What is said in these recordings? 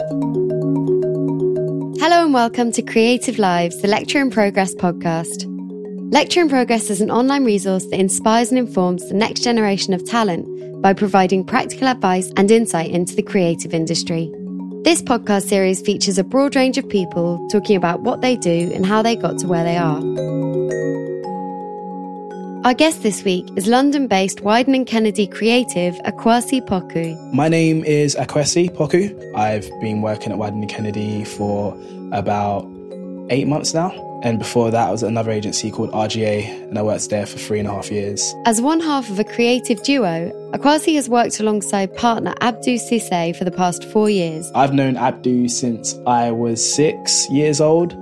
Hello and welcome to Creative Lives, the Lecture in Progress podcast. Lecture in Progress is an online resource that inspires and informs the next generation of talent by providing practical advice and insight into the creative industry. This podcast series features a broad range of people talking about what they do and how they got to where they are. Our guest this week is London based Wieden and Kennedy creative Akwasi Poku. My name is Akwasi Poku. I've been working at Wieden and Kennedy for about eight months now. And before that, I was at another agency called RGA, and I worked there for three and a half years. As one half of a creative duo, Akwasi has worked alongside partner Abdu Sise for the past four years. I've known Abdu since I was six years old.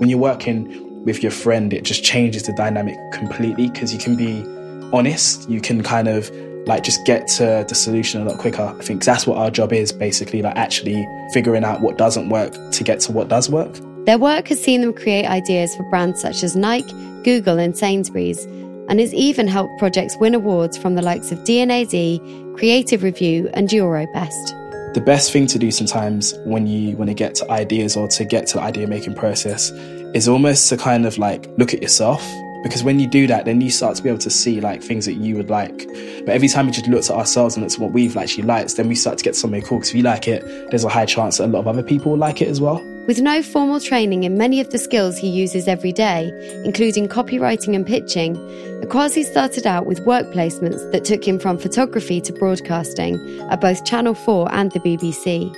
When you're working with your friend, it just changes the dynamic completely because you can be honest, you can kind of like just get to the solution a lot quicker. I think that's what our job is basically, like actually figuring out what doesn't work to get to what does work. Their work has seen them create ideas for brands such as Nike, Google, and Sainsbury's, and has even helped projects win awards from the likes of D&AD, Creative Review, and Eurobest. The best thing to do sometimes when you want to get to ideas or to get to the idea making process is almost to kind of like look at yourself. Because when you do that then you start to be able to see like things that you would like. But every time we just look at ourselves and it's what we've actually liked then we start to get something cool. Because if you like it there's a high chance that a lot of other people will like it as well. With no formal training in many of the skills he uses every day, including copywriting and pitching, Akwasi started out with work placements that took him from photography to broadcasting at both Channel 4 and the BBC.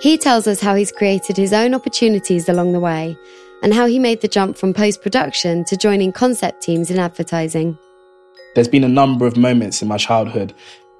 He tells us how he's created his own opportunities along the way and how he made the jump from post production to joining concept teams in advertising. There's been a number of moments in my childhood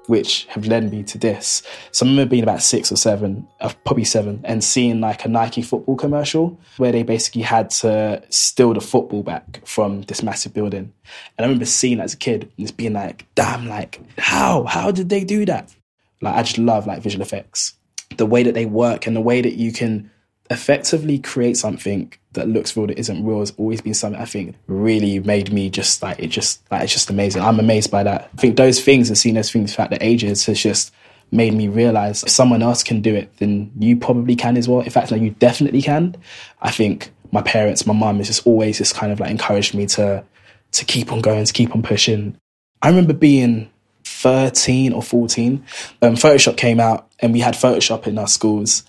which have led me to this. So I remember being about six or seven, uh, probably seven, and seeing like a Nike football commercial where they basically had to steal the football back from this massive building. And I remember seeing as a kid and just being like, damn, like, how? How did they do that? Like, I just love like visual effects. The way that they work and the way that you can effectively create something that looks real that isn't real has always been something I think really made me just like it just like it's just amazing. I'm amazed by that. I think those things and seeing those things throughout the ages has just made me realize if someone else can do it, then you probably can as well. In fact, no, you definitely can. I think my parents, my mum has just always just kind of like encouraged me to to keep on going, to keep on pushing. I remember being 13 or 14, um, Photoshop came out and we had Photoshop in our schools.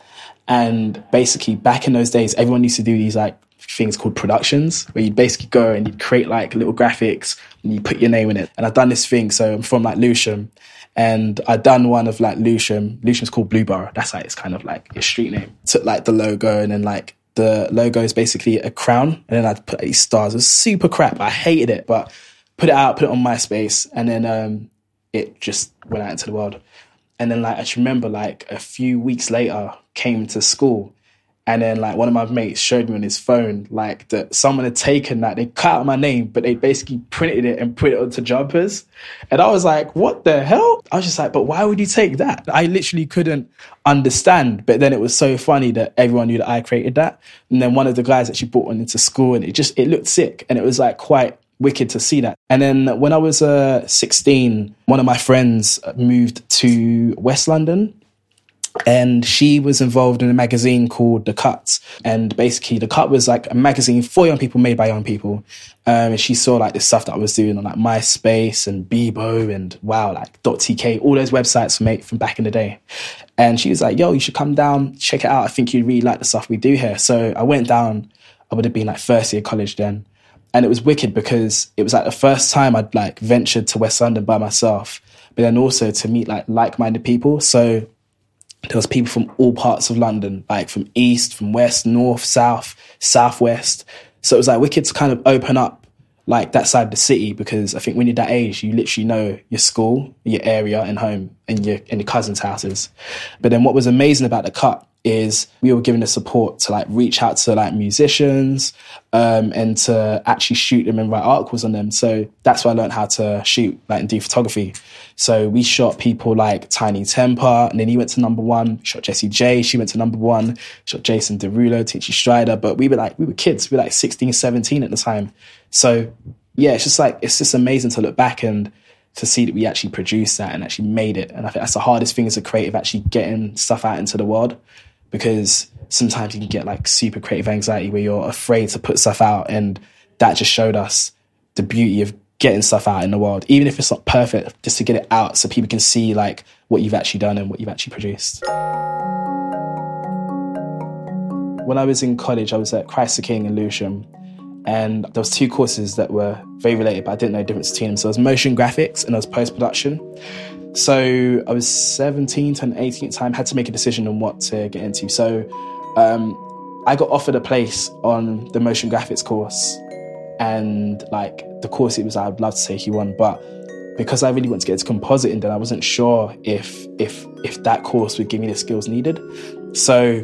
And basically, back in those days, everyone used to do these like things called productions where you'd basically go and you'd create like little graphics and you put your name in it. And I've done this thing. So I'm from like Lewisham and I'd done one of like Lewisham. Lewisham's called Blueborough. That's like, it's kind of like a street name. Took like the logo and then like the logo is basically a crown. And then I'd put these stars. It was super crap. I hated it, but put it out, put it on MySpace. And then um, it just went out into the world. And then like I just remember like a few weeks later came to school and then like one of my mates showed me on his phone like that someone had taken that, they cut out my name, but they basically printed it and put it onto jumpers. And I was like, what the hell? I was just like, but why would you take that? I literally couldn't understand. But then it was so funny that everyone knew that I created that. And then one of the guys actually brought one into school and it just it looked sick. And it was like quite wicked to see that. And then when I was uh, 16, one of my friends moved to West London and she was involved in a magazine called The Cut. And basically, The Cut was like a magazine for young people, made by young people. Um, and she saw like the stuff that I was doing on like MySpace and Bebo and wow, like .tk, all those websites from, from back in the day. And she was like, yo, you should come down, check it out. I think you'd really like the stuff we do here. So I went down. I would have been like first year college then and it was wicked because it was like the first time I'd like ventured to West London by myself, but then also to meet like like-minded people. So there was people from all parts of London, like from east, from west, north, south, southwest. So it was like wicked to kind of open up like that side of the city because I think when you're that age, you literally know your school, your area, and home, and your and your cousins' houses. But then what was amazing about the cut is we were given the support to like reach out to like musicians um, and to actually shoot them and write articles on them. So that's where I learned how to shoot like and do photography. So we shot people like Tinie Tempah, and then he went to number one. We shot Jessie J, she went to number one. Shot Jason Derulo, Tinchy Stryder, but we were like we were kids. We were like 16, 17 at the time. So yeah, it's just like it's just amazing to look back and to see that we actually produced that and actually made it. And I think that's the hardest thing as a creative, actually getting stuff out into the world because sometimes you can get like super creative anxiety where you're afraid to put stuff out. And that just showed us the beauty of getting stuff out in the world, even if it's not perfect, just to get it out so people can see like what you've actually done and what you've actually produced. When I was in college, I was at Christ the King in Lewisham and there was two courses that were very related, but I didn't know the difference between them. So it was motion graphics and it was post production. So I was 17 to 18 at the time, had to make a decision on what to get into. So um, I got offered a place on the motion graphics course, and like the course it was, I'd love to say he won, but because I really want to get into compositing, then I wasn't sure if if if that course would give me the skills needed. So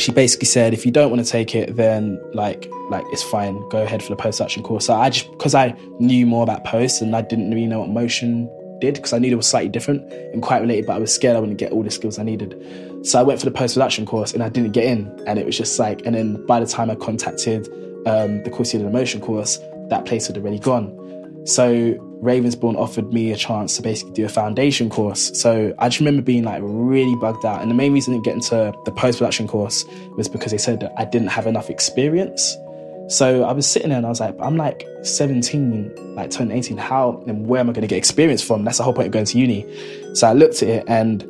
she basically said, if you don't want to take it, then like like it's fine. Go ahead for the post production course. So I just because I knew more about post and I didn't really know what motion did because I knew it was slightly different and quite related, but I was scared I wouldn't get all the skills I needed. So I went for the post production course and I didn't get in, and it was just like. And then by the time I contacted um, the course the motion course, that place had already gone. So Ravensbourne offered me a chance to basically do a foundation course. So I just remember being like really bugged out. And the main reason I didn't get into the post production course was because they said that I didn't have enough experience. So I was sitting there and I was like, I'm like 17, like turning 18. How and where am I going to get experience from? That's the whole point of going to uni. So I looked at it and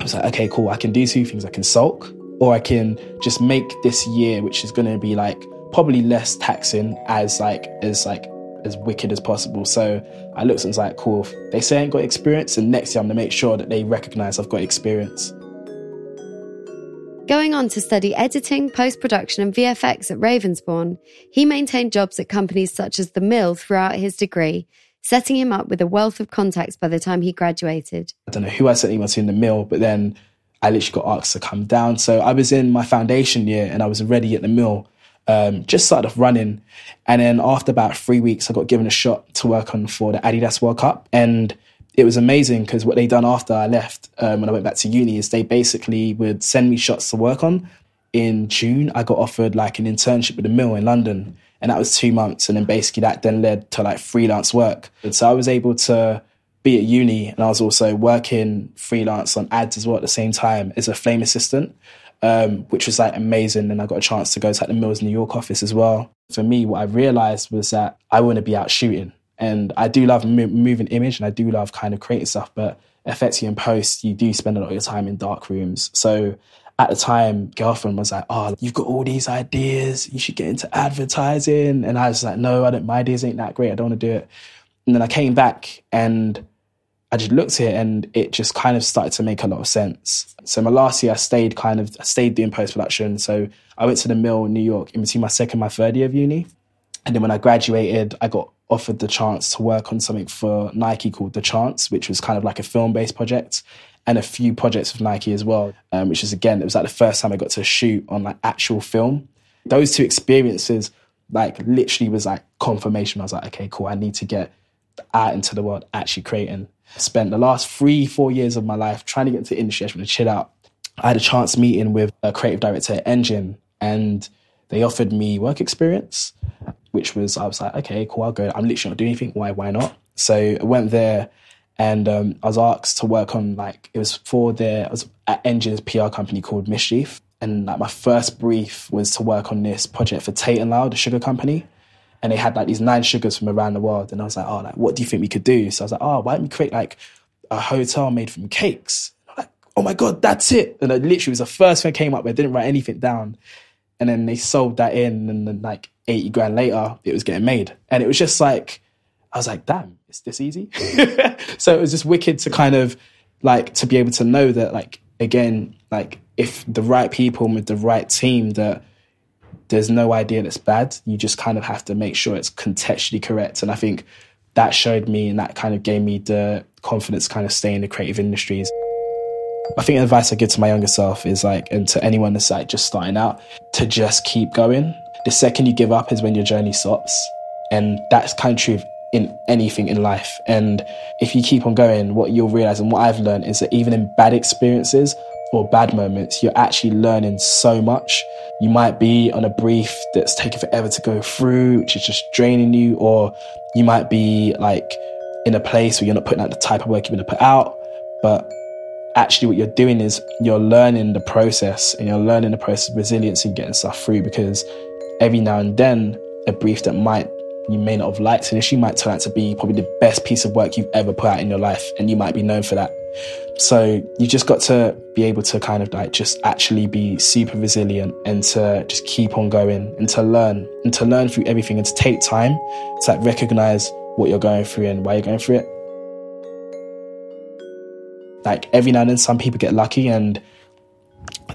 I was like, okay, cool. I can do two things. I can sulk or I can just make this year, which is going to be like probably less taxing as like, as like as wicked as possible. So I looked and was like, cool, they say I ain't got experience, and next year I'm gonna make sure that they recognize I've got experience. Going on to study editing, post production, and VFX at Ravensbourne, he maintained jobs at companies such as The Mill throughout his degree, setting him up with a wealth of contacts by the time he graduated. I don't know who I sent email to in The Mill, but then I literally got asked to come down. So I was in my foundation year and I was already at The Mill um, just started off running. And then after about three weeks, I got given a shot to work on for the Adidas World Cup. And it was amazing because what they done after I left, um, when I went back to uni, is they basically would send me shots to work on. In June, I got offered like an internship with the mill in London, and that was two months. And then basically that then led to like freelance work. And so I was able to be at uni, and I was also working freelance on ads as well at the same time as a flame assistant um, which was like amazing. And I got a chance to go to like, the Mills New York office as well. For me, what I realized was that I want to be out shooting. And I do love mo- moving image and I do love kind of creating stuff, but effectively in post, you do spend a lot of your time in dark rooms. So at the time, girlfriend was like, "Oh, you've got all these ideas. You should get into advertising." And I was like, "No, I don't. My ideas ain't that great. I don't want to do it." And then I came back and I just looked at it and it just kind of started to make a lot of sense. So my last year, I stayed kind of I stayed doing post production. So I went to the mill in New York in between my second and my third year of uni, and then when I graduated, I got offered the chance to work on something for Nike called The Chance, which was kind of like a film based project, and a few projects with Nike as well. Um, which is again, it was like the first time I got to shoot on like actual film. Those two experiences, like literally, was like confirmation. I was like, okay, cool. I need to get out into the world actually creating spent the last three, four years of my life trying to get into industry. To chill out. I had a chance meeting with a creative director at Engine, and they offered me work experience, which was I was like, okay, cool, I'll go. I'm literally not doing anything. Why? Why not? So I went there, and um, I was asked to work on like it was for their was at Engine's PR company called Mischief, and like my first brief was to work on this project for Tate and Lyle, the sugar company and they had like these nine sugars from around the world. And I was like, oh, like, what do you think we could do? So I was like, oh, why don't we create like a hotel made from cakes? like, oh my God, that's it. And it literally was the first thing that came up, but I didn't write anything down. And then they sold that in, and then like 80 grand later, it was getting made. And it was just like, I was like, damn, it's this easy. so it was just wicked to kind of like to be able to know that, like, again, like if the right people with the right team that there's no idea that's bad. You just kind of have to make sure it's contextually correct. And I think that showed me and that kind of gave me the confidence to kind of stay in the creative industries. I think advice I give to my younger self is like, and to anyone that's like just starting out, to just keep going. The second you give up is when your journey stops. And that's kind of true in anything in life. And if you keep on going, what you'll realize and what I've learned is that even in bad experiences, or bad moments, you're actually learning so much. You might be on a brief that's taking forever to go through, which is just draining you, or you might be like in a place where you're not putting out the type of work you're going to put out, but actually what you're doing is you're learning the process and you're learning the process of resilience and getting stuff through because every now and then a brief that might you may not have liked initially might turn out to be probably the best piece of work you've ever put out in your life and you might be known for that so you just got to be able to kind of like just actually be super resilient and to just keep on going and to learn and to learn through everything and to take time to like recognize what you're going through and why you're going through it like every now and then some people get lucky and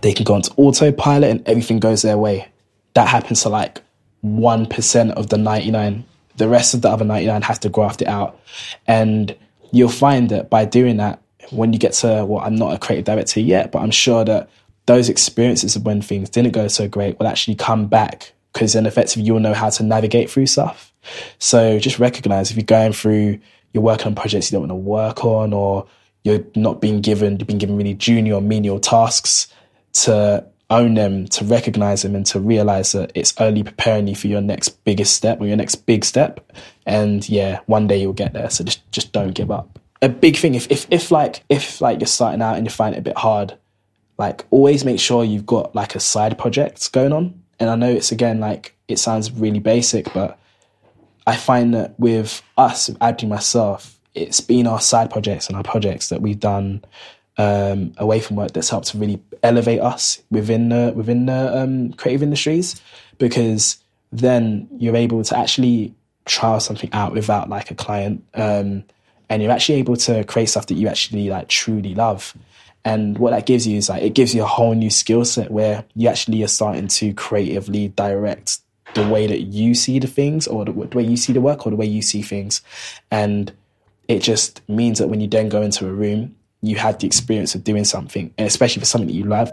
they can go onto autopilot and everything goes their way that happens to like 1% of the 99. The rest of the other 99 has to graft it out. And you'll find that by doing that, when you get to, well, I'm not a creative director yet, but I'm sure that those experiences of when things didn't go so great will actually come back because then effectively you'll know how to navigate through stuff. So just recognize if you're going through, you're working on projects you don't want to work on, or you're not being given, you've been given really junior or menial tasks to own them, to recognize them, and to realize that it's only preparing you for your next biggest step or your next big step. And yeah, one day you'll get there. So just just don't give up. A big thing, if if if like if like you're starting out and you find it a bit hard, like always make sure you've got like a side project going on. And I know it's again like it sounds really basic, but I find that with us, Abdi myself, it's been our side projects and our projects that we've done um, away from work that's helped to really elevate us within the within the um, creative industries because then you're able to actually trial something out without like a client um, and you're actually able to create stuff that you actually like truly love and what that gives you is like it gives you a whole new skill set where you actually are starting to creatively direct the way that you see the things or the, the way you see the work or the way you see things and it just means that when you then go into a room you had the experience of doing something, and especially for something that you love.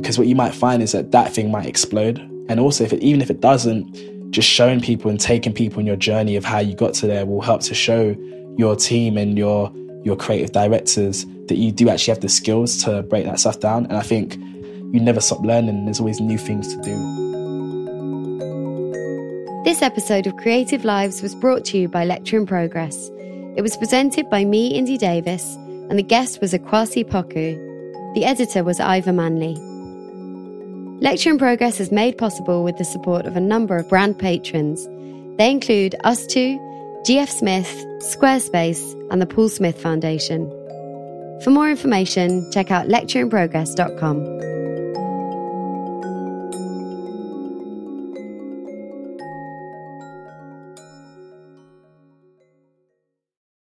Because what you might find is that that thing might explode. And also, if it, even if it doesn't, just showing people and taking people in your journey of how you got to there will help to show your team and your your creative directors that you do actually have the skills to break that stuff down. And I think you never stop learning. There's always new things to do. This episode of Creative Lives was brought to you by Lecture in Progress it was presented by me, Indy Davis, and the guest was Akwasi Poku. The editor was Ivor Manley. Lecture in Progress is made possible with the support of a number of brand patrons. They include Us Two, GF Smith, Squarespace, and the Paul Smith Foundation. For more information, check out lectureinprogress.com.